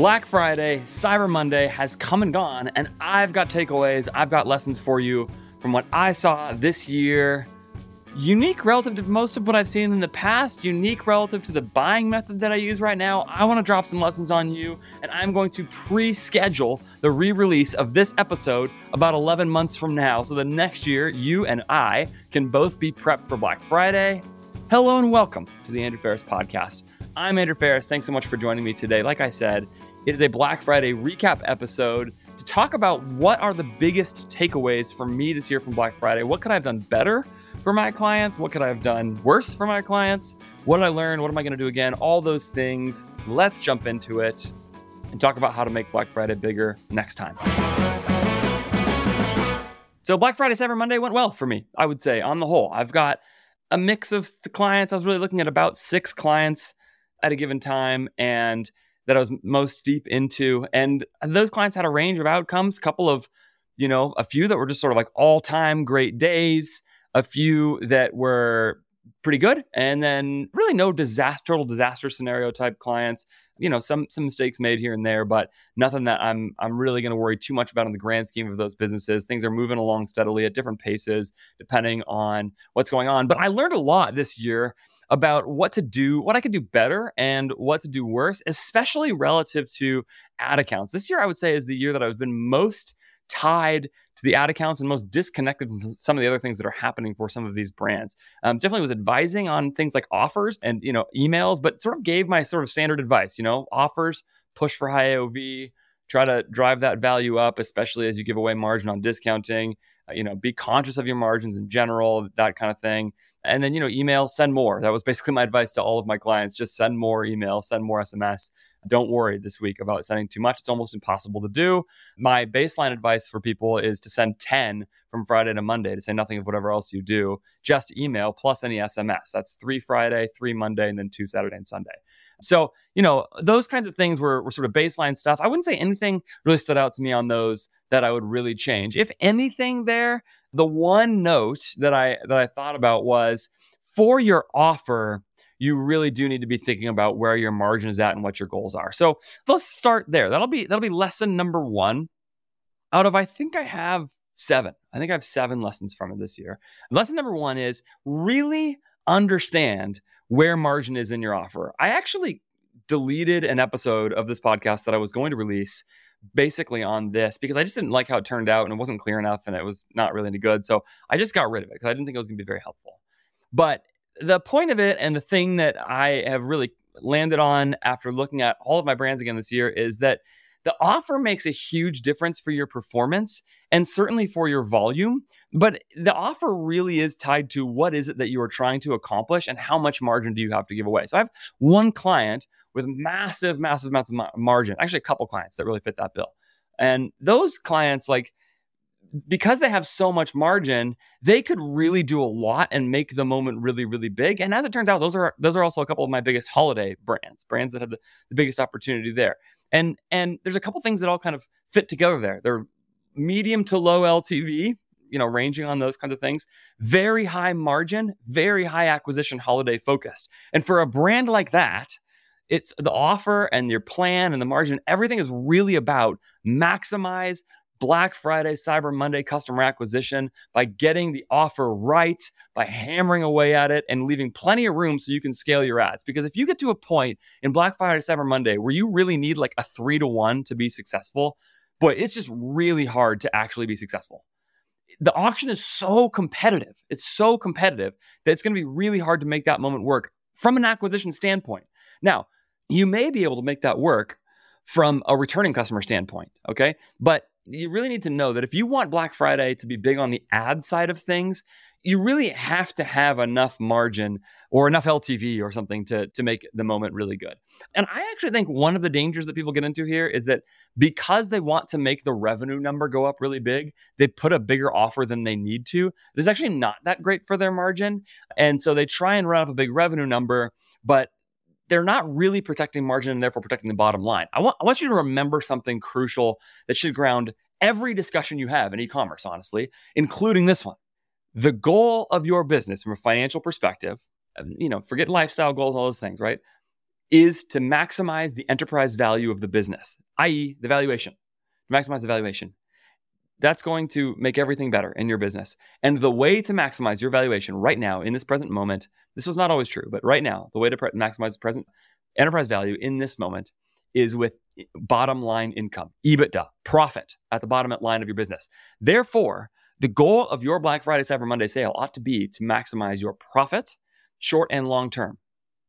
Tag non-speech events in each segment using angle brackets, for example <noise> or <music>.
Black Friday, Cyber Monday has come and gone, and I've got takeaways, I've got lessons for you from what I saw this year. Unique relative to most of what I've seen in the past, unique relative to the buying method that I use right now. I want to drop some lessons on you, and I'm going to pre schedule the re release of this episode about 11 months from now. So the next year, you and I can both be prepped for Black Friday. Hello, and welcome to the Andrew Faris Podcast. I'm Andrew Faris. Thanks so much for joining me today. Like I said, it is a Black Friday recap episode to talk about what are the biggest takeaways for me this year from Black Friday. What could I have done better for my clients? What could I have done worse for my clients? What did I learn? What am I going to do again? All those things. Let's jump into it and talk about how to make Black Friday bigger next time. So, Black Friday, Cyber Monday went well for me, I would say, on the whole. I've got a mix of the clients. I was really looking at about six clients at a given time and that I was most deep into. And those clients had a range of outcomes, a couple of, you know, a few that were just sort of like all time great days, a few that were pretty good, and then really no disaster, total disaster scenario type clients. You know, some some mistakes made here and there, but nothing that I'm I'm really going to worry too much about in the grand scheme of those businesses. Things are moving along steadily at different paces depending on what's going on. But I learned a lot this year about what to do, what I could do better and what to do worse, especially relative to ad accounts. This year, I would say, is the year that I've been most tied to the ad accounts and most disconnected from some of the other things that are happening for some of these brands. Um, definitely was advising on things like offers and you know emails, but sort of gave my sort of standard advice. You know, offers, push for high AOV, try to drive that value up, especially as you give away margin on discounting. Uh, you know, be conscious of your margins in general, that kind of thing. And then, you know, email, send more. That was basically <laughs> my advice to all of my clients. Just send more email, send more SMS. Don't worry this week about sending too much. It's almost impossible to do. My baseline advice for people is to send 10 from Friday to Monday to say nothing of whatever else you do, just email plus any SMS. That's three Friday, three Monday, and then two Saturday and Sunday. So, you know, those kinds of things were, were sort of baseline stuff. I wouldn't say anything really stood out to me on those that I would really change. If anything, there, the one note that I that I thought about was for your offer, you really do need to be thinking about where your margin is at and what your goals are. So let's start there. That'll be that'll be lesson number one. Out of I think I have seven. I think I have seven lessons from it this year. Lesson number one is really understand where margin is in your offer. I actually deleted an episode of this podcast that I was going to release basically on this because I just didn't like how it turned out and it wasn't clear enough and it was not really any good. So I just got rid of it because I didn't think it was going to be very helpful. But the point of it and the thing that I have really landed on after looking at all of my brands again this year is that the offer makes a huge difference for your performance and certainly for your volume. But the offer really is tied to what is it that you are trying to accomplish and how much margin do you have to give away. So I have one client with massive, massive amounts of margin, actually, a couple clients that really fit that bill. And those clients, like, because they have so much margin, they could really do a lot and make the moment really, really big. And as it turns out, those are those are also a couple of my biggest holiday brands, brands that have the, the biggest opportunity there. And and there's a couple things that all kind of fit together there. They're medium to low LTV, you know, ranging on those kinds of things. Very high margin, very high acquisition, holiday focused. And for a brand like that, it's the offer and your plan and the margin, everything is really about maximize Black Friday, Cyber Monday customer acquisition by getting the offer right, by hammering away at it and leaving plenty of room so you can scale your ads. Because if you get to a point in Black Friday, Cyber Monday where you really need like a three to one to be successful, boy, it's just really hard to actually be successful. The auction is so competitive. It's so competitive that it's going to be really hard to make that moment work from an acquisition standpoint. Now, you may be able to make that work from a returning customer standpoint, okay? But you really need to know that if you want Black Friday to be big on the ad side of things, you really have to have enough margin or enough LTV or something to, to make the moment really good. And I actually think one of the dangers that people get into here is that because they want to make the revenue number go up really big, they put a bigger offer than they need to. There's actually not that great for their margin. And so they try and run up a big revenue number, but they're not really protecting margin and therefore protecting the bottom line. I want, I want you to remember something crucial that should ground every discussion you have in e commerce, honestly, including this one. The goal of your business from a financial perspective, um, you know, forget lifestyle goals, all those things, right? is to maximize the enterprise value of the business, i.e., the valuation. Maximize the valuation. That's going to make everything better in your business. And the way to maximize your valuation right now, in this present moment, this was not always true, but right now, the way to pre- maximize the present enterprise value in this moment is with eh, bottom line income, EBITDA, profit at the bottom line of your business. Therefore, the goal of your Black Friday, Cyber Monday sale ought to be to maximize your profit, short and long term,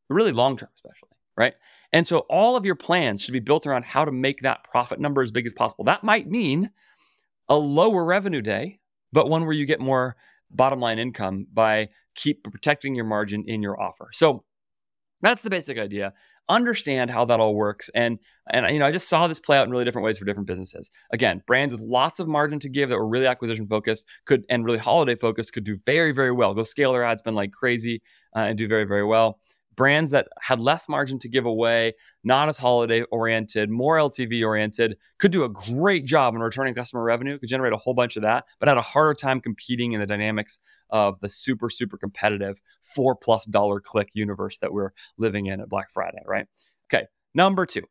really long term, especially, right? And so all of your plans should be built around how to make that profit number as big as possible. That might mean a lower revenue day, but one where you get more bottom line income by keep protecting your margin in your offer. So that's the basic idea. Understand how that all works, and and you know I just saw this play out in really different ways for different businesses. Again, brands with lots of margin to give that were really acquisition focused could and really holiday focused could do very very well. Go scale their ad spend like crazy uh, and do very very well brands that had less margin to give away, not as holiday oriented, more LTV oriented, could do a great job in returning customer revenue, could generate a whole bunch of that, but had a harder time competing in the dynamics of the super, super competitive four plus dollar click universe that we're living in at Black Friday, right? Okay, number two,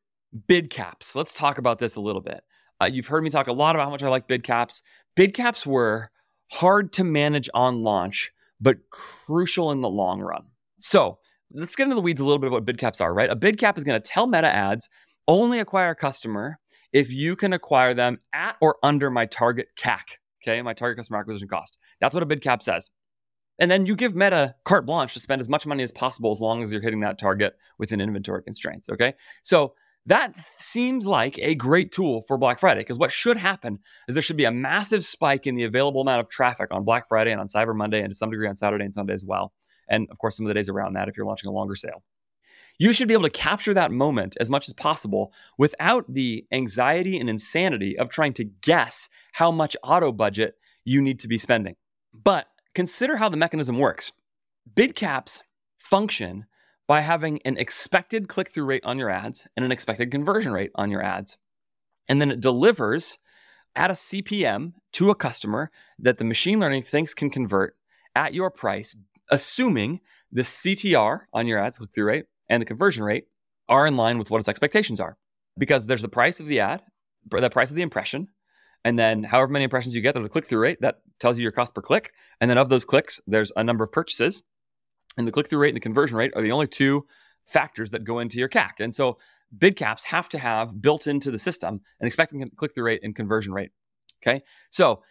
bid caps. Let's talk about this a little bit. Uh, you've heard me talk a lot about how much I like bid caps. Bid caps were hard to manage on launch, but crucial in the long run. So, let's get into the weeds a little bit of what bid caps are, right? A bid cap is going to tell meta ads only acquire a customer if you can acquire them at or under my target CAC, okay, my target customer acquisition cost. That's what a bid cap says. And then you give Meta carte blanche to spend as much money as possible as long as you're hitting that target within inventory constraints, okay? So that seems like a great tool for Black Friday because what should happen is there should be a massive spike in the available amount of traffic on Black Friday and on Cyber Monday and to some degree on Saturday and Sunday as well and of course, some of the days around that if you're launching a longer sale. You should be able to capture that moment as much as possible without the anxiety and insanity of trying to guess how much auto budget you need to be spending. But consider how the mechanism works. Bid caps function by having an expected click through rate on your ads and an expected conversion rate on your ads. And then it delivers at a CPM to a customer that the machine learning thinks can convert at your price assuming the CTR on your ads, click through rate, and the conversion rate are in line with what its expectations are. Because there's the price of the ad, the price of the impression, and then however many impressions you get, there's a click through rate that tells you your cost per click. And then of those clicks, there's a number of purchases. And the click through rate and the conversion rate are the only two factors that go into your CAC. And so bid caps have to have built into the system an expected click through rate and conversion rate. Okay. So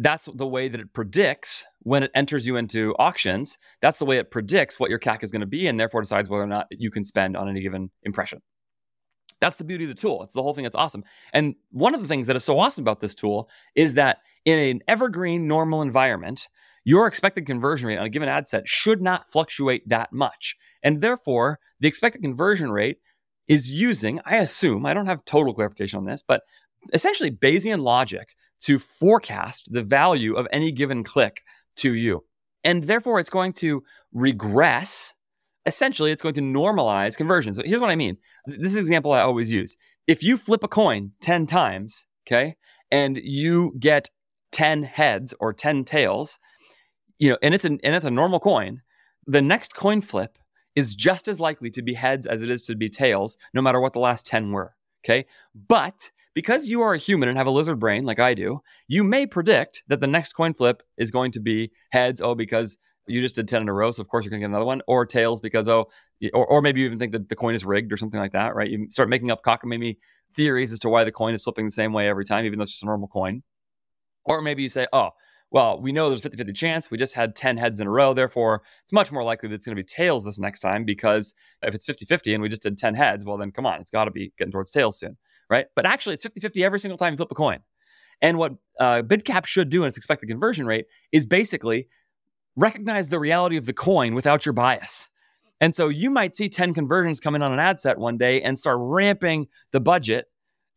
that's the way that it predicts when it enters you into auctions. That's the way it predicts what your CAC is going to be and therefore decides whether or not you can spend on any given impression. That's the beauty of the tool. It's the whole thing that's awesome. And one of the things that is so awesome about this tool is that in an evergreen normal environment, your expected conversion rate on a given ad set should not fluctuate that much. And therefore, the expected conversion rate is using, I assume, I don't have total clarification on this, but essentially Bayesian logic to forecast the value of any given click to you. And therefore, it's going to regress. Essentially, it's going to normalize conversions. So here's what I mean. This is an example I always use. If you flip a coin 10 times, okay, and you get 10 heads or 10 tails, you know, and it's an and it's a normal coin, the next coin flip is just as likely to be heads as it is to be tails, no matter what the last 10 were. Okay. But because you are a human and have a lizard brain like I do, you may predict that the next coin flip is going to be heads. Oh, because you just did 10 in a row. So, of course, you're going to get another one. Or tails because, oh, or, or maybe you even think that the coin is rigged or something like that, right? You start making up cockamamie theories as to why the coin is flipping the same way every time, even though it's just a normal coin. Or maybe you say, oh, well, we know there's a 50 50 chance. We just had 10 heads in a row. Therefore, it's much more likely that it's going to be tails this next time because if it's 50 50 and we just did 10 heads, well, then come on, it's got to be getting towards tails soon right? But actually, it's 50 50 every single time you flip a coin. And what uh, BidCap should do in its expected conversion rate is basically recognize the reality of the coin without your bias. And so you might see 10 conversions come in on an ad set one day and start ramping the budget.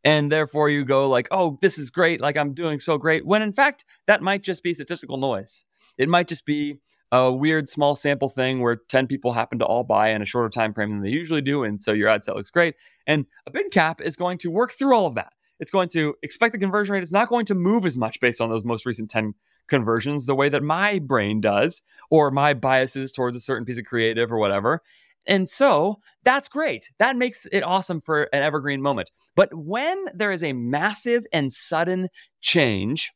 And therefore you go like, oh, this is great. Like I'm doing so great. When in fact, that might just be statistical noise. It might just be a weird small sample thing where 10 people happen to all buy in a shorter time frame than they usually do and so your ad set looks great and a bid cap is going to work through all of that it's going to expect the conversion rate it's not going to move as much based on those most recent 10 conversions the way that my brain does or my biases towards a certain piece of creative or whatever And so that's great. That makes it awesome for an evergreen moment. But when there is a massive and sudden change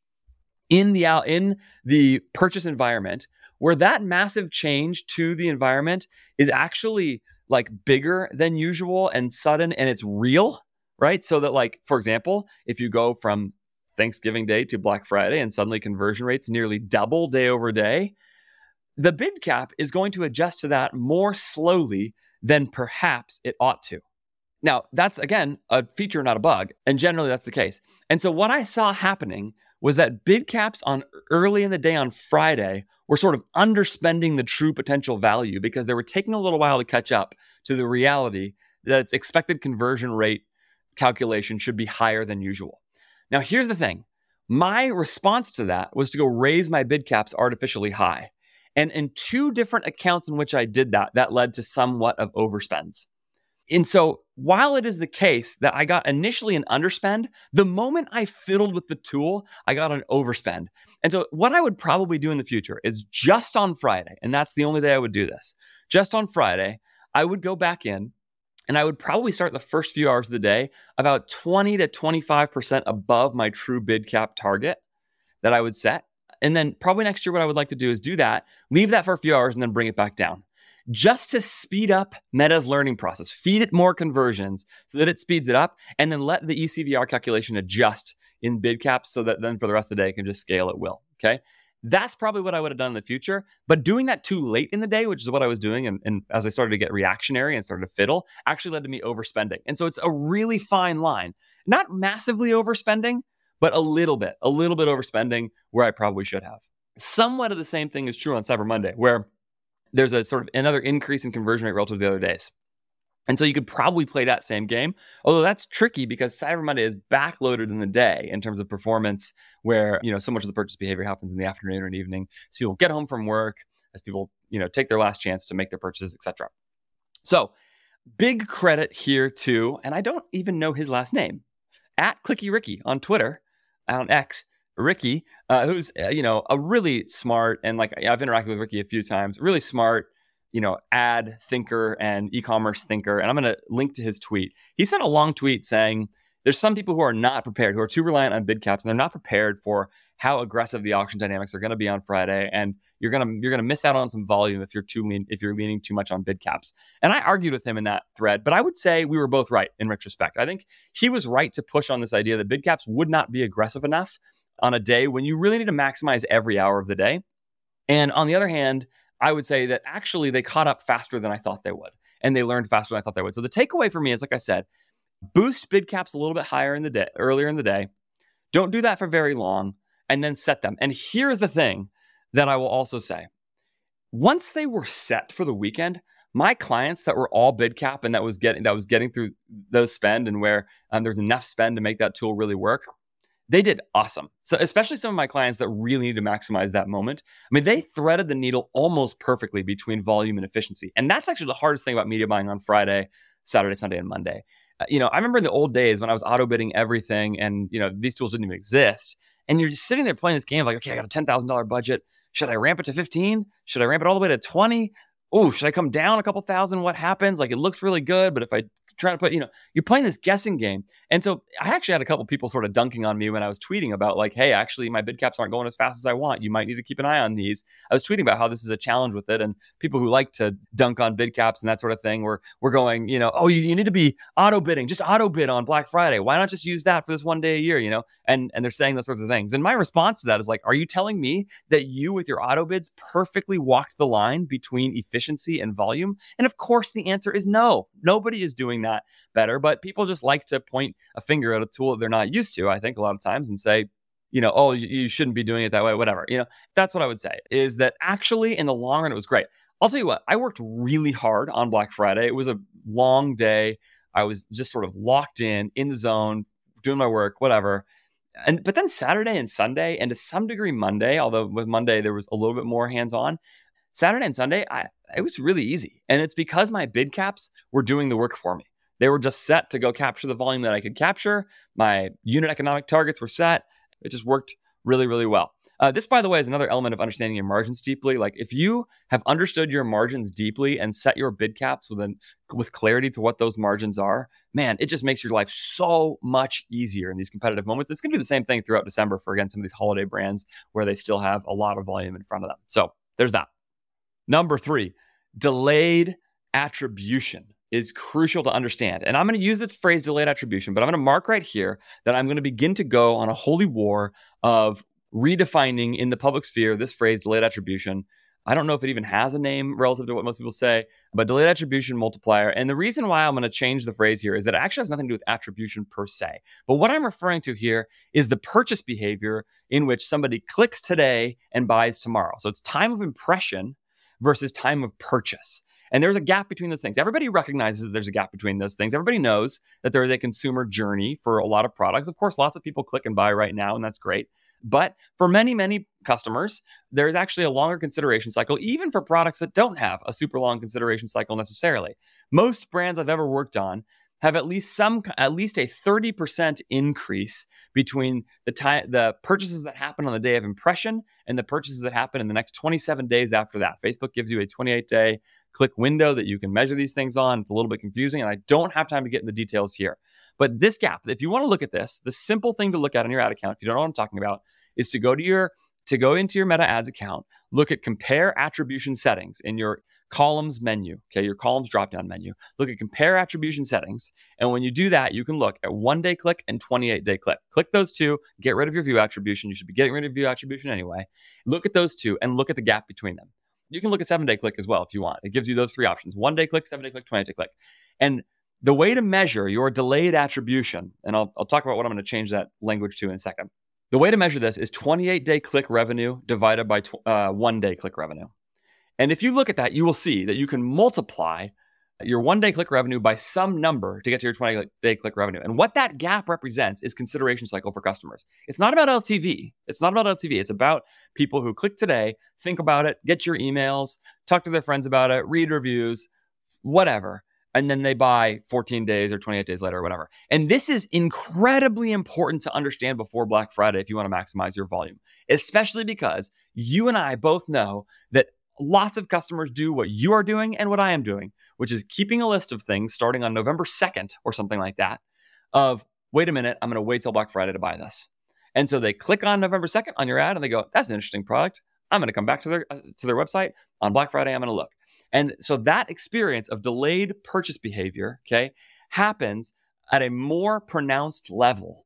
in the out in the purchase environment where that massive change to the environment is actually like bigger than usual and sudden and it's real, right? So that like for example, if you go from Thanksgiving Day to Black Friday and suddenly conversion rates nearly double day over day, the bid cap is going to adjust to that more slowly than perhaps it ought to. Now, that's again a feature, not a bug. And generally, that's the case. And so, what I saw happening was that bid caps on early in the day on Friday were sort of underspending the true potential value because they were taking a little while to catch up to the reality that its expected conversion rate calculation should be higher than usual. Now, here's the thing my response to that was to go raise my bid caps artificially high. And in two different accounts in which I did that, that led to somewhat of overspends. And so, while it is the case that I got initially an underspend, the moment I fiddled with the tool, I got an overspend. And so, what I would probably do in the future is just on Friday, and that's the only day I would do this, just on Friday, I would go back in and I would probably start the first few hours of the day about 20 to 25% above my true bid cap target that I would set. And then probably next year, what I would like to do is do that, leave that for a few hours, and then bring it back down just to speed up Meta's learning process, feed it more conversions so that it speeds it up, and then let the ECVR calculation adjust in bid caps so that then for the rest of the day it can just scale at will. Okay. That's probably what I would have done in the future. But doing that too late in the day, which is what I was doing, and, and as I started to get reactionary and started to fiddle, actually led to me overspending. And so it's a really fine line. Not massively overspending, but a little bit, a little bit overspending where I probably should have. Somewhat of the same thing is true on Cyber Monday, where there's a sort of another increase in conversion rate relative to the other days. And so you could probably play that same game, although that's tricky because Cyber Monday is backloaded in the day in terms of performance, where you know so much of the purchase behavior happens in the afternoon and evening. So you'll get home from work as people you know take their last chance to make their purchases, etc. So big credit here to, and I don't even know his last name, at Clicky Ricky on Twitter, on X. Ricky, uh, who's uh, you know a really smart and like I've interacted with Ricky a few times, really smart, you know, ad thinker and e-commerce thinker. And I'm going to link to his tweet. He sent a long tweet saying there's some people who are not prepared, who are too reliant on bid caps, and they're not prepared for how aggressive the auction dynamics are going to be on Friday, and you're gonna you're gonna miss out on some volume if you're too lean if you're leaning too much on bid caps. And I argued with him in that thread, but I would say we were both right in retrospect. I think he was right to push on this idea that bid caps would not be aggressive enough on a day when you really need to maximize every hour of the day. And on the other hand, I would say that actually they caught up faster than I thought they would, and they learned faster than I thought they would. So the takeaway for me is, like I said, boost bid caps a little bit higher in the day, earlier in the day. Don't do that for very long, and then set them. And here's the thing that I will also say: once they were set for the weekend, my clients that were all bid cap and that was getting that was getting through those spend and where um, there's enough spend to make that tool really work they did awesome. So, especially some of my clients that really need to maximize that moment. I mean, they threaded the needle almost perfectly between volume and efficiency. And that's actually the hardest thing about media buying on Friday, Saturday, Sunday, and Monday. Uh, you know, I remember in the old days when I was auto bidding everything and, you know, these tools didn't even exist. And you're just sitting there playing this game like, okay, I got a $10,000 budget. Should I ramp it to 15? Should I ramp it all the way to 20? Oh, should I come down a couple thousand? What happens? Like it looks really good, but if I try to put, you know, you're playing this guessing game. And so I actually had a couple people sort of dunking on me when I was tweeting about like, hey, actually my bid caps aren't going as fast as I want. You might need to keep an eye on these. I was tweeting about how this is a challenge with it. And people who like to dunk on bid caps and that sort of thing were we're going, you know, oh, you, you need to be auto bidding, just auto bid on Black Friday. Why not just use that for this one day a year, you know? And and they're saying those sorts of things. And my response to that is like, are you telling me that you with your auto bids perfectly walked the line between efficiency and volume? And of course the answer is no. Nobody is doing that better but people just like to point a finger at a tool that they're not used to, I think, a lot of times and say, you know, oh, you shouldn't be doing it that way, whatever. You know, that's what I would say is that actually in the long run, it was great. I'll tell you what, I worked really hard on Black Friday. It was a long day. I was just sort of locked in, in the zone, doing my work, whatever. And but then Saturday and Sunday, and to some degree Monday, although with Monday there was a little bit more hands on. Saturday and Sunday, I, it was really easy, and it's because my bid caps were doing the work for me. They were just set to go capture the volume that I could capture. My unit economic targets were set. It just worked really, really well. Uh, this, by the way, is another element of understanding your margins deeply. Like if you have understood your margins deeply and set your bid caps with an, with clarity to what those margins are, man, it just makes your life so much easier in these competitive moments. It's going to be the same thing throughout December for again some of these holiday brands where they still have a lot of volume in front of them. So there's that. Number three, delayed attribution is crucial to understand. And I'm going to use this phrase delayed attribution, but I'm going to mark right here that I'm going to begin to go on a holy war of redefining in the public sphere this phrase delayed attribution. I don't know if it even has a name relative to what most people say, but delayed attribution multiplier. And the reason why I'm going to change the phrase here is that it actually has nothing to do with attribution per se. But what I'm referring to here is the purchase behavior in which somebody clicks today and buys tomorrow. So it's time of impression versus time of purchase. And there's a gap between those things. Everybody recognizes that there's a gap between those things. Everybody knows that there is a consumer journey for a lot of products. Of course, lots of people click and buy right now, and that's great. But for many, many customers, there's actually a longer consideration cycle, even for products that don't have a super long consideration cycle necessarily. Most brands I've ever worked on have at least some at least a 30% increase between the time the purchases that happen on the day of impression and the purchases that happen in the next 27 days after that. Facebook gives you a 28 day click window that you can measure these things on. It's a little bit confusing and I don't have time to get in the details here. But this gap, if you want to look at this, the simple thing to look at on your ad account, if you don't know what I'm talking about, is to go to your to go into your Meta Ads account, look at compare attribution settings in your columns menu, okay, your columns drop down menu. Look at compare attribution settings. And when you do that, you can look at one day click and 28 day click. Click those two, get rid of your view attribution. You should be getting rid of view attribution anyway. Look at those two and look at the gap between them. You can look at seven day click as well if you want. It gives you those three options one day click, seven day click, 20 day click. And the way to measure your delayed attribution, and I'll, I'll talk about what I'm going to change that language to in a second. The way to measure this is 28 day click revenue divided by tw- uh, one day click revenue. And if you look at that, you will see that you can multiply your one day click revenue by some number to get to your 20 day click revenue. And what that gap represents is consideration cycle for customers. It's not about LTV. It's not about LTV. It's about people who click today, think about it, get your emails, talk to their friends about it, read reviews, whatever. And then they buy 14 days or 28 days later or whatever. And this is incredibly important to understand before Black Friday if you want to maximize your volume, especially because you and I both know that lots of customers do what you are doing and what I am doing, which is keeping a list of things starting on November 2nd or something like that of, wait a minute, I'm going to wait till Black Friday to buy this. And so they click on November 2nd on your ad and they go, that's an interesting product. I'm going to come back to their uh, to their website on Black Friday. I'm going to look. And so that experience of delayed purchase behavior, okay, happens at a more pronounced level,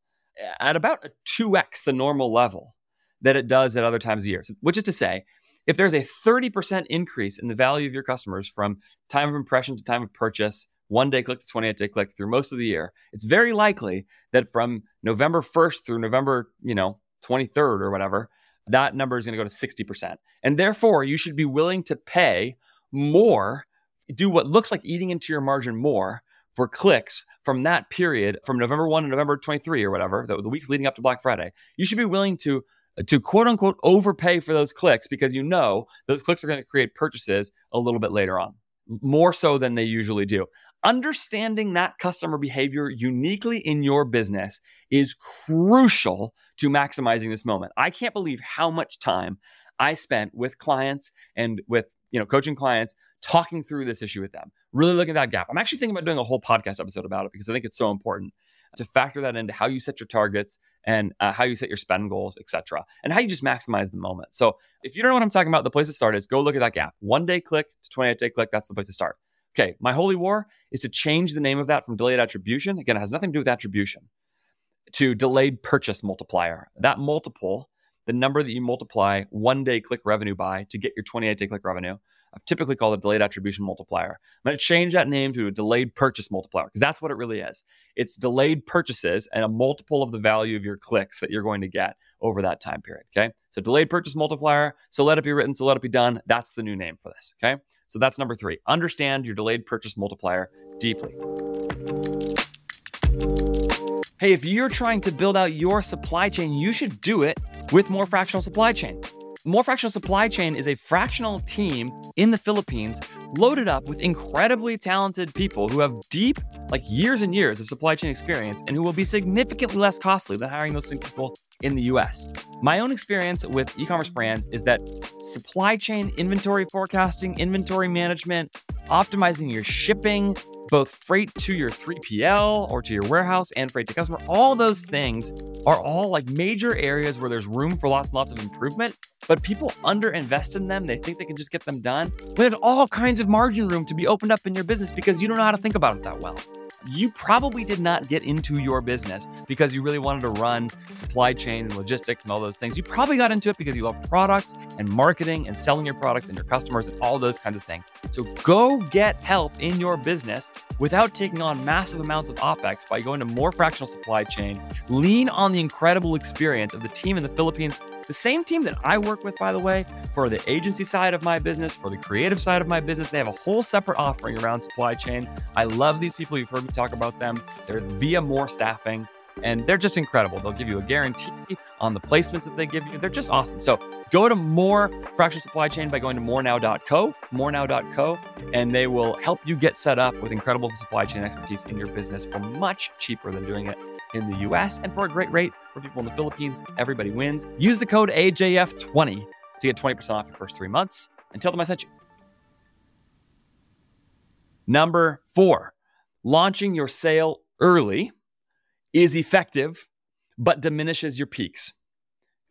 at about a 2x the normal level that it does at other times of year. Which is to say, if there's a 30% increase in the value of your customers from time of impression to time of purchase, one day click to 28 day click through most of the year, it's very likely that from November 1st through November, you know, 23rd or whatever, that number is going to go to 60%. And therefore, you should be willing to pay more, do what looks like eating into your margin more for clicks from that period from November 1 to November 23 or whatever, the, the weeks leading up to Black Friday. You should be willing to to quote unquote overpay for those clicks because you know those clicks are going to create purchases a little bit later on, more so than they usually do. Understanding that customer behavior uniquely in your business is crucial to maximizing this moment. I can't believe how much time I spent with clients and with you know coaching clients talking through this issue with them, really looking at that gap. I'm actually thinking about doing a whole podcast episode about it because I think it's so important to factor that into how you set your targets and uh, how you set your spend goals, etc., and how you just maximize the moment. So if you don't know what I'm talking about, the place to start is go look at that gap. One day click to 28 day click. That's the place to start. Okay, my holy war is to change the name of that from delayed attribution. Again, it has nothing to do with attribution to delayed purchase multiplier. That multiple, the number that you multiply one day click revenue by to get your 28 day click revenue, I've typically called it delayed attribution multiplier. I'm going to change that name to a delayed purchase multiplier because that's what it really is. It's delayed purchases and a multiple of the value of your clicks that you're going to get over that time period. Okay. So delayed purchase multiplier. So let it be written. So let it be done. That's the new name for this. Okay. So that's number three. Understand your delayed purchase multiplier deeply. Hey, if you're trying to build out your supply chain, you should do it with more fractional supply chain. More Fractional Supply Chain is a fractional team in the Philippines loaded up with incredibly talented people who have deep, like years and years of supply chain experience and who will be significantly less costly than hiring those same people in the US. My own experience with e commerce brands is that supply chain inventory forecasting, inventory management, optimizing your shipping, both freight to your 3PL or to your warehouse and freight to customer, all those things are all like major areas where there's room for lots and lots of improvement, but people underinvest in them. They think they can just get them done. There's all kinds of margin room to be opened up in your business because you don't know how to think about it that well you probably did not get into your business because you really wanted to run supply chain and logistics and all those things. You probably got into it because you love product and marketing and selling your products and your customers and all those kinds of things. So go get help in your business without taking on massive amounts of OPEX by going to more fractional supply chain. Lean on the incredible experience of the team in the Philippines the same team that I work with, by the way, for the agency side of my business, for the creative side of my business, they have a whole separate offering around supply chain. I love these people. You've heard me talk about them. They're via more staffing and they're just incredible. They'll give you a guarantee on the placements that they give you. They're just awesome. So go to more fractional supply chain by going to morenow.co, morenow.co, and they will help you get set up with incredible supply chain expertise in your business for much cheaper than doing it in the US and for a great rate for people in the Philippines. Everybody wins. Use the code AJF20 to get 20% off your first three months and tell them I sent you. Number four, launching your sale early is effective, but diminishes your peaks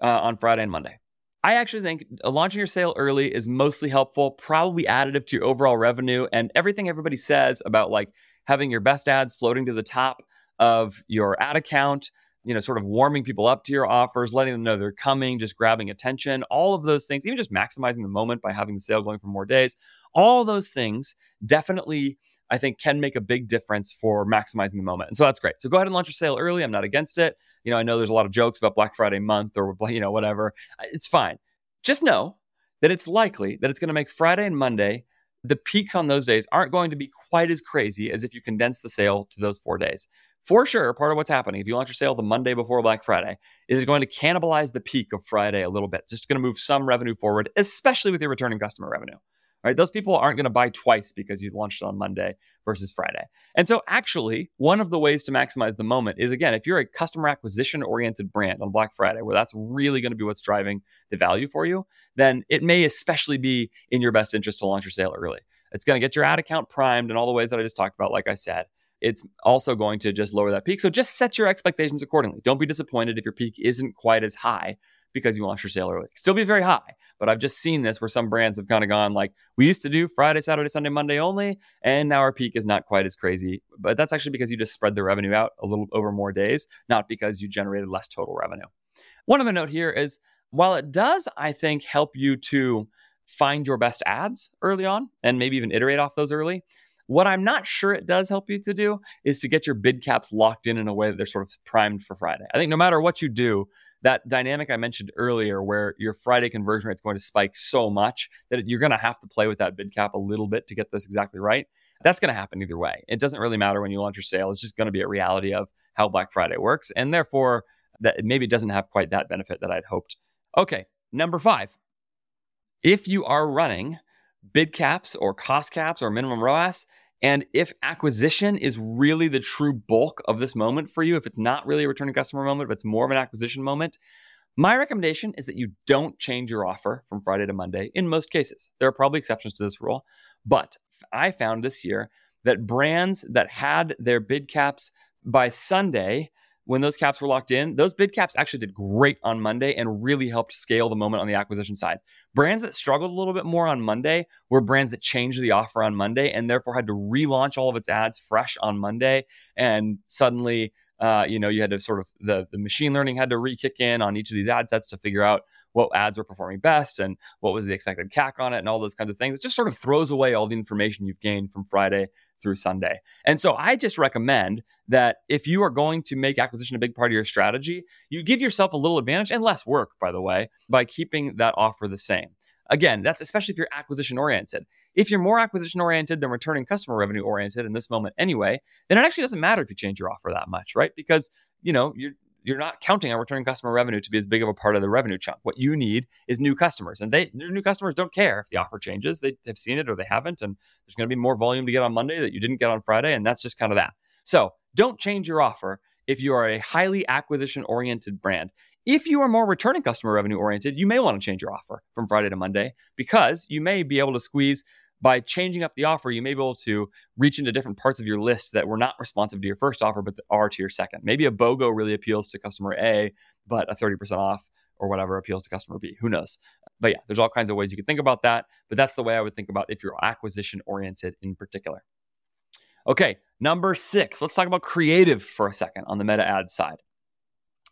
uh, on Friday and Monday. I actually think launching your sale early is mostly helpful, probably additive to your overall revenue. And everything everybody says about like having your best ads floating to the top of your ad account, you know, sort of warming people up to your offers, letting them know they're coming, just grabbing attention, all of those things, even just maximizing the moment by having the sale going for more days, all those things definitely I think can make a big difference for maximizing the moment. And so that's great. So go ahead and launch your sale early. I'm not against it. You know, I know there's a lot of jokes about Black Friday month or, <laughs> you know, whatever. It's fine. Just know that it's likely that it's going to make Friday and Monday, the peaks on those days aren't going to be quite as crazy as if you condense the sale to those four days. For sure, part of what's happening, if you launch your sale the Monday before Black Friday, is going to cannibalize the peak of Friday a little bit. It's just going to move some revenue forward, especially with your returning customer revenue right? Those people aren't going to buy twice because you launched on Monday versus Friday. And so, actually, one of the ways to maximize the moment is again, if you're a customer acquisition oriented brand on Black Friday, where that's really going to be what's driving the value for you, then it may especially be in your best interest to launch your sale early. It's going to get your ad account primed in all the ways that I just talked about, like I said. It's also going to just lower that peak. So just set your expectations accordingly. Don't be disappointed if your peak isn't quite as high because you launched your sale early. Still be very high, but I've just seen this where some brands have kind of gone like, we used to do Friday, Saturday, Sunday, Monday only, and now our peak is not quite as crazy. But that's actually because you just spread the revenue out a little over more days, not because you generated less total revenue. One other note here is while it does, I think, help you to find your best ads early on and maybe even iterate off those early. What I'm not sure it does help you to do is to get your bid caps locked in in a way that they're sort of primed for Friday. I think no matter what you do, that dynamic I mentioned earlier, where your Friday conversion rate is going to spike so much that you're going to have to play with that bid cap a little bit to get this exactly right. That's going to happen either way. It doesn't really matter when you launch your sale. It's just going to be a reality of how Black Friday works. And therefore, that maybe doesn't have quite that benefit that I'd hoped. Okay, number five. If you are running bid caps or cost caps or minimum ROAS, and if acquisition is really the true bulk of this moment for you, if it's not really a returning customer moment, but it's more of an acquisition moment, my recommendation is that you don't change your offer from Friday to Monday in most cases. There are probably exceptions to this rule, but I found this year that brands that had their bid caps by Sunday when those caps were locked in, those bid caps actually did great on Monday and really helped scale the moment on the acquisition side. Brands that struggled a little bit more on Monday were brands that changed the offer on Monday and therefore had to relaunch all of its ads fresh on Monday. And suddenly, uh, you know, you had to sort of the, the machine learning had to re kick in on each of these ad sets to figure out what ads were performing best and what was the expected CAC on it and all those kinds of things. It just sort of throws away all the information you've gained from Friday through Sunday. And so I just recommend that if you are going to make acquisition a big part of your strategy, you give yourself a little advantage and less work, by the way, by keeping that offer the same. Again, that's especially if you're acquisition oriented. If you're more acquisition oriented than returning customer revenue oriented in this moment anyway, then it actually doesn't matter if you change your offer that much, right? Because, you know, you're you're not counting on returning customer revenue to be as big of a part of the revenue chunk. What you need is new customers, and they new customers don't care if the offer changes. They have seen it or they haven't, and there's going to be more volume to get on Monday that you didn't get on Friday, and that's just kind of that. So don't change your offer if you are a highly acquisition oriented brand. If you are more returning customer revenue oriented, you may want to change your offer from Friday to Monday because you may be able to squeeze by changing up the offer, you may be able to reach into different parts of your list that were not responsive to your first offer, but are to your second. Maybe a BOGO really appeals to customer A, but a 30% off or whatever appeals to customer B. Who knows? But yeah, there's all kinds of ways you could think about that. But that's the way I would think about if you're acquisition oriented in particular. Okay, number six, let's talk about creative for a second on the meta ad side.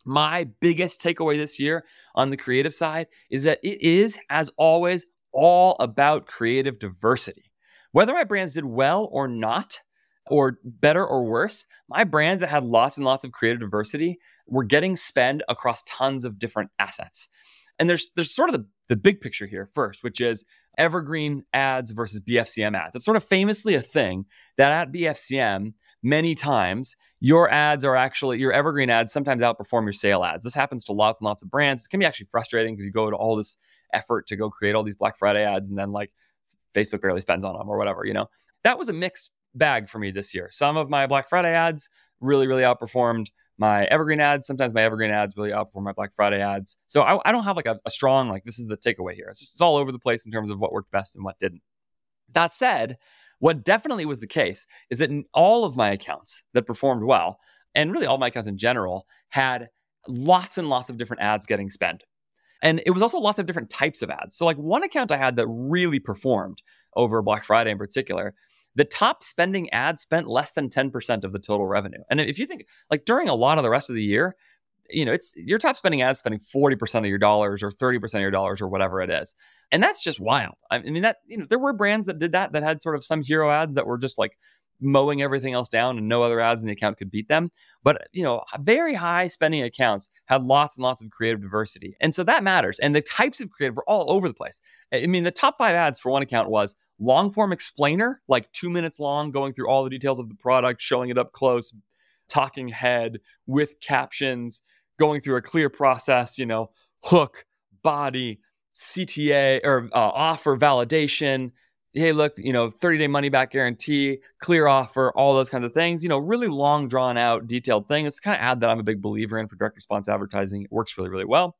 My biggest takeaway this year on the creative side is that it is, as always, all about creative diversity. Whether my brands did well or not, or better or worse, my brands that had lots and lots of creative diversity were getting spend across tons of different assets. And there's there's sort of the, the big picture here first, which is evergreen ads versus BFCM ads. It's sort of famously a thing that at BFCM, many times your ads are actually your evergreen ads sometimes outperform your sale ads. This happens to lots and lots of brands. It can be actually frustrating because you go to all this effort to go create all these Black Friday ads and then like Facebook barely spends on them or whatever, you know. That was a mixed bag for me this year. Some of my Black Friday ads really, really outperformed my evergreen ads. Sometimes my evergreen ads really outperform my Black Friday ads. So I, I don't have like a, a, strong, like, this is the takeaway here. It's just it's all over the place in terms of what worked best and what didn't. That said, what definitely was the case is that all of my accounts that performed well, and really all my accounts in general, had lots and lots of different ads getting spent. And it was also lots of different types of ads. So, like one account I had that really performed over Black Friday in particular, the top spending ad spent less than 10% of the total revenue. And if you think like during a lot of the rest of the year, you know, it's your top spending ad spending 40% of your dollars or 30% of your dollars or whatever it is. And that's just wild. I mean, that, you know, there were brands that did that, that had sort of some hero ads that were just like mowing everything else down and no other ads in the account could beat them. But, you know, very high spending accounts had lots and lots of creative diversity. And so that matters. And the types of creative were all over the place. I mean, the top five ads for one account was long form explainer, like two minutes long, going through all the details of the product, showing it up close, talking head with captions, going through a clear process, you know, hook, body, CTA or uh, offer validation, hey, look, you know, 30 day money back guarantee, clear offer, all those kinds of things. You know, really long, drawn out, detailed thing. It's kind of ad that I'm a big believer in for direct response advertising. It works really, really well.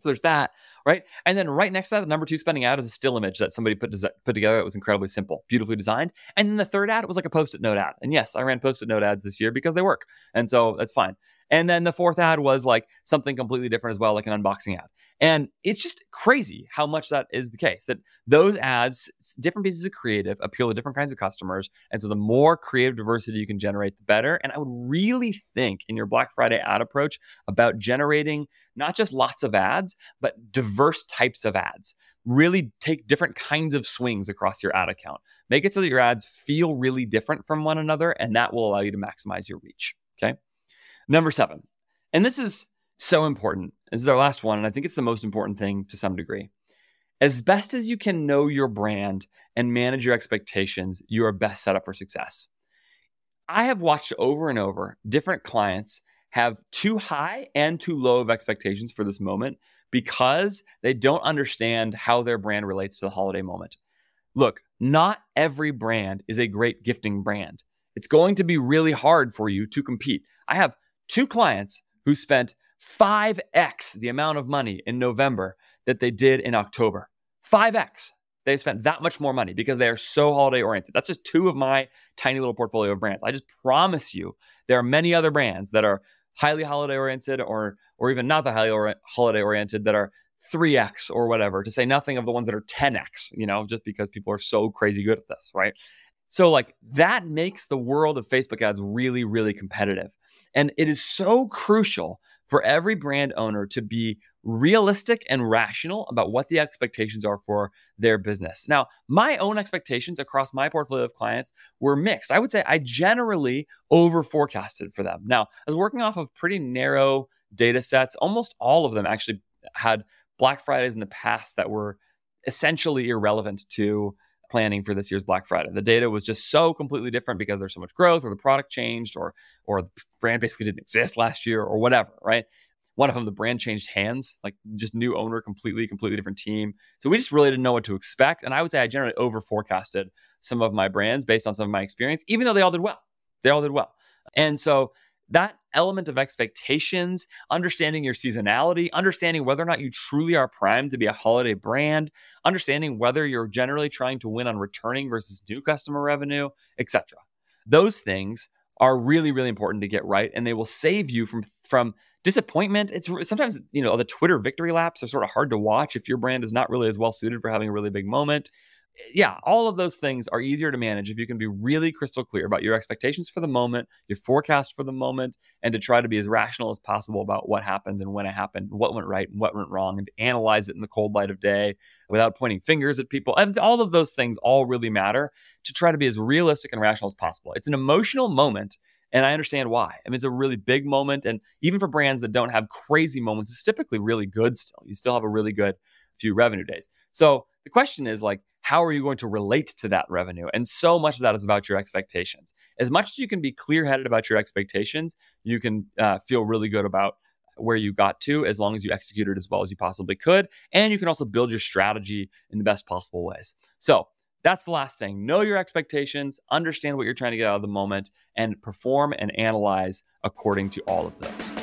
So there's that, right? And then right next to that, the number two spending ad is a still image that somebody put, put together. It was incredibly simple, beautifully designed. And then the third ad was like a post-it note ad. And yes, I ran post-it note ads this year because they work. And so that's fine. And then the fourth ad was like something completely different as well, like an unboxing ad. And it's just crazy how much that is the case that those ads, different pieces of creative, appeal to different kinds of customers. And so the more creative diversity you can generate, the better. And I would really think in your Black Friday ad approach about generating not just lots of ads, but diverse types of ads. Really take different kinds of swings across your ad account. Make it so that your ads feel really different from one another, and that will allow you to maximize your reach. Okay. Number seven, and this is so important. This is our last one, and I think it's the most important thing to some degree. As best as you can know your brand and manage your expectations, you are best set up for success. I have watched over and over different clients have too high and too low of expectations for this moment because they don't understand how their brand relates to the holiday moment. Look, not every brand is a great gifting brand. It's going to be really hard for you to compete. I have two clients who spent 5x the amount of money in November that they did in October. 5x. They spent that much more money because they are so holiday oriented. That's just two of my tiny little portfolio of brands. I just promise you, there are many other brands that are highly holiday oriented or or even not the highly or- holiday oriented that are 3x or whatever to say nothing of the ones that are 10x you know just because people are so crazy good at this right so like that makes the world of facebook ads really really competitive and it is so crucial for every brand owner to be realistic and rational about what the expectations are for their business. Now, my own expectations across my portfolio of clients were mixed. I would say I generally over forecasted for them. Now, I was working off of pretty narrow data sets. Almost all of them actually had Black Fridays in the past that were essentially irrelevant to planning for this year's Black Friday. The data was just so completely different because there's so much growth or the product changed or or the brand basically didn't exist last year or whatever, right? One of them, the brand changed hands, like just new owner, completely, completely different team. So we just really didn't know what to expect. And I would say I generally over forecasted some of my brands based on some of my experience, even though they all did well. They all did well. And so that element of expectations, understanding your seasonality, understanding whether or not you truly are primed to be a holiday brand, understanding whether you're generally trying to win on returning versus new customer revenue, etc. Those things are really really important to get right and they will save you from from disappointment it's sometimes you know the twitter victory laps are sort of hard to watch if your brand is not really as well suited for having a really big moment yeah, all of those things are easier to manage if you can be really crystal clear about your expectations for the moment, your forecast for the moment, and to try to be as rational as possible about what happened and when it happened, what went right and what went wrong, and to analyze it in the cold light of day without pointing fingers at people. And all of those things all really matter to try to be as realistic and rational as possible. It's an emotional moment. And I understand why. I mean, it's a really big moment. And even for brands that don't have crazy moments, it's typically really good still. You still have a really good few revenue days. So the question is like, how are you going to relate to that revenue? And so much of that is about your expectations. As much as you can be clear headed about your expectations, you can uh, feel really good about where you got to as long as you executed as well as you possibly could. And you can also build your strategy in the best possible ways. So, that's the last thing. Know your expectations, understand what you're trying to get out of the moment, and perform and analyze according to all of those.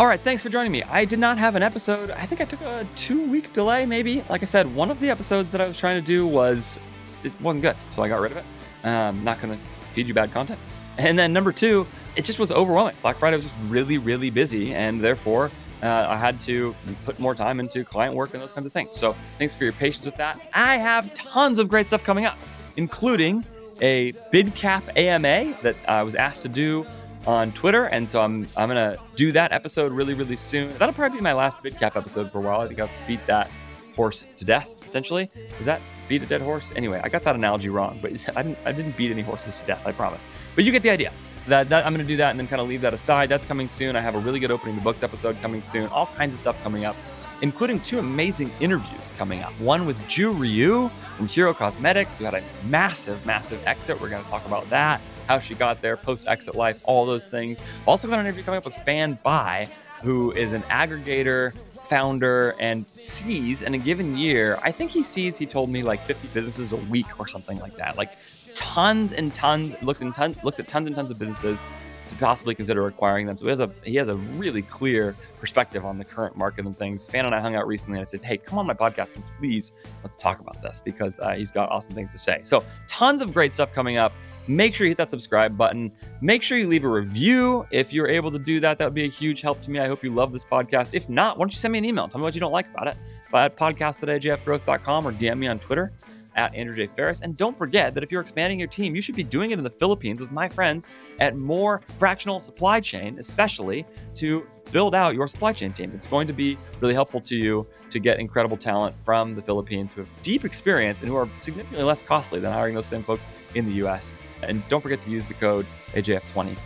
All right, thanks for joining me. I did not have an episode. I think I took a two week delay, maybe. Like I said, one of the episodes that I was trying to do was it wasn't good, so I got rid of it. Um, not going to feed you bad content. And then number two, it just was overwhelming. Black Friday was just really, really busy, and therefore uh, I had to put more time into client work and those kinds of things. So thanks for your patience with that. I have tons of great stuff coming up, including a bid cap AMA that I was asked to do on Twitter, and so I'm I'm gonna do that episode really really soon. That'll probably be my last BidCap episode for a while. I think I've beat that horse to death potentially. Is that beat a dead horse? Anyway, I got that analogy wrong, but <laughs> I didn't I didn't beat any horses to death. I promise. But you get the idea. That, that I'm to do that and then kind of leave that aside. That's coming soon. I have a really good opening the books episode coming soon. All kinds of stuff coming up including two amazing interviews coming up. One with Ju Rhyu from Hero Cosmetics, who had a massive, massive exit. We're going to talk about that how she got there, post exit life, all those things. Also got an interview coming up with Fan Bai, who is an aggregator, founder, and sees in a given year, I think he sees, he told me like 50 businesses a week or something like that. Like tons and tons, looks in tons, looks at tons and tons of businesses to possibly consider acquiring them. So he has a he has a really clear perspective on the current market and things. Fan and I hung out recently, and I said, "Hey, come on my podcast, and please let's talk about this because uh, he's got awesome things to say." So tons of great stuff coming up make sure you hit that subscribe button. Make sure you leave a review if you're able to do that. That would be a huge help to me. I hope you love this podcast. If not, why don't you send me an email? Tell me what you don't like about it at podcast at ajfgrowth.com or DM me on Twitter at Andrew J. Faris. And don't forget that if you're expanding your team, you should be doing it in the Philippines with my friends at More Fractional Supply Chain, especially to build out your supply chain team. It's going to be really helpful to you to get incredible talent from the Philippines who have deep experience and who are significantly less costly than hiring those same folks in the US. And don't forget to use the code AJF20.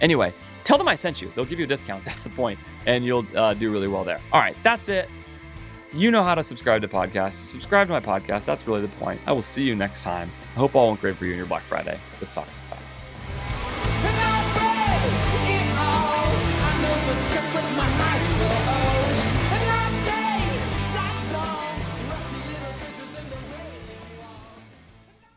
Anyway, tell them I sent you. They'll give you a discount. <laughs> That's the point, and you'll uh, do really well there. All right, that's it. You know how to subscribe to podcasts. Subscribe to my podcast. That's really the point. I will see you next time. I hope all went great for you in your Black Friday. Let's talk.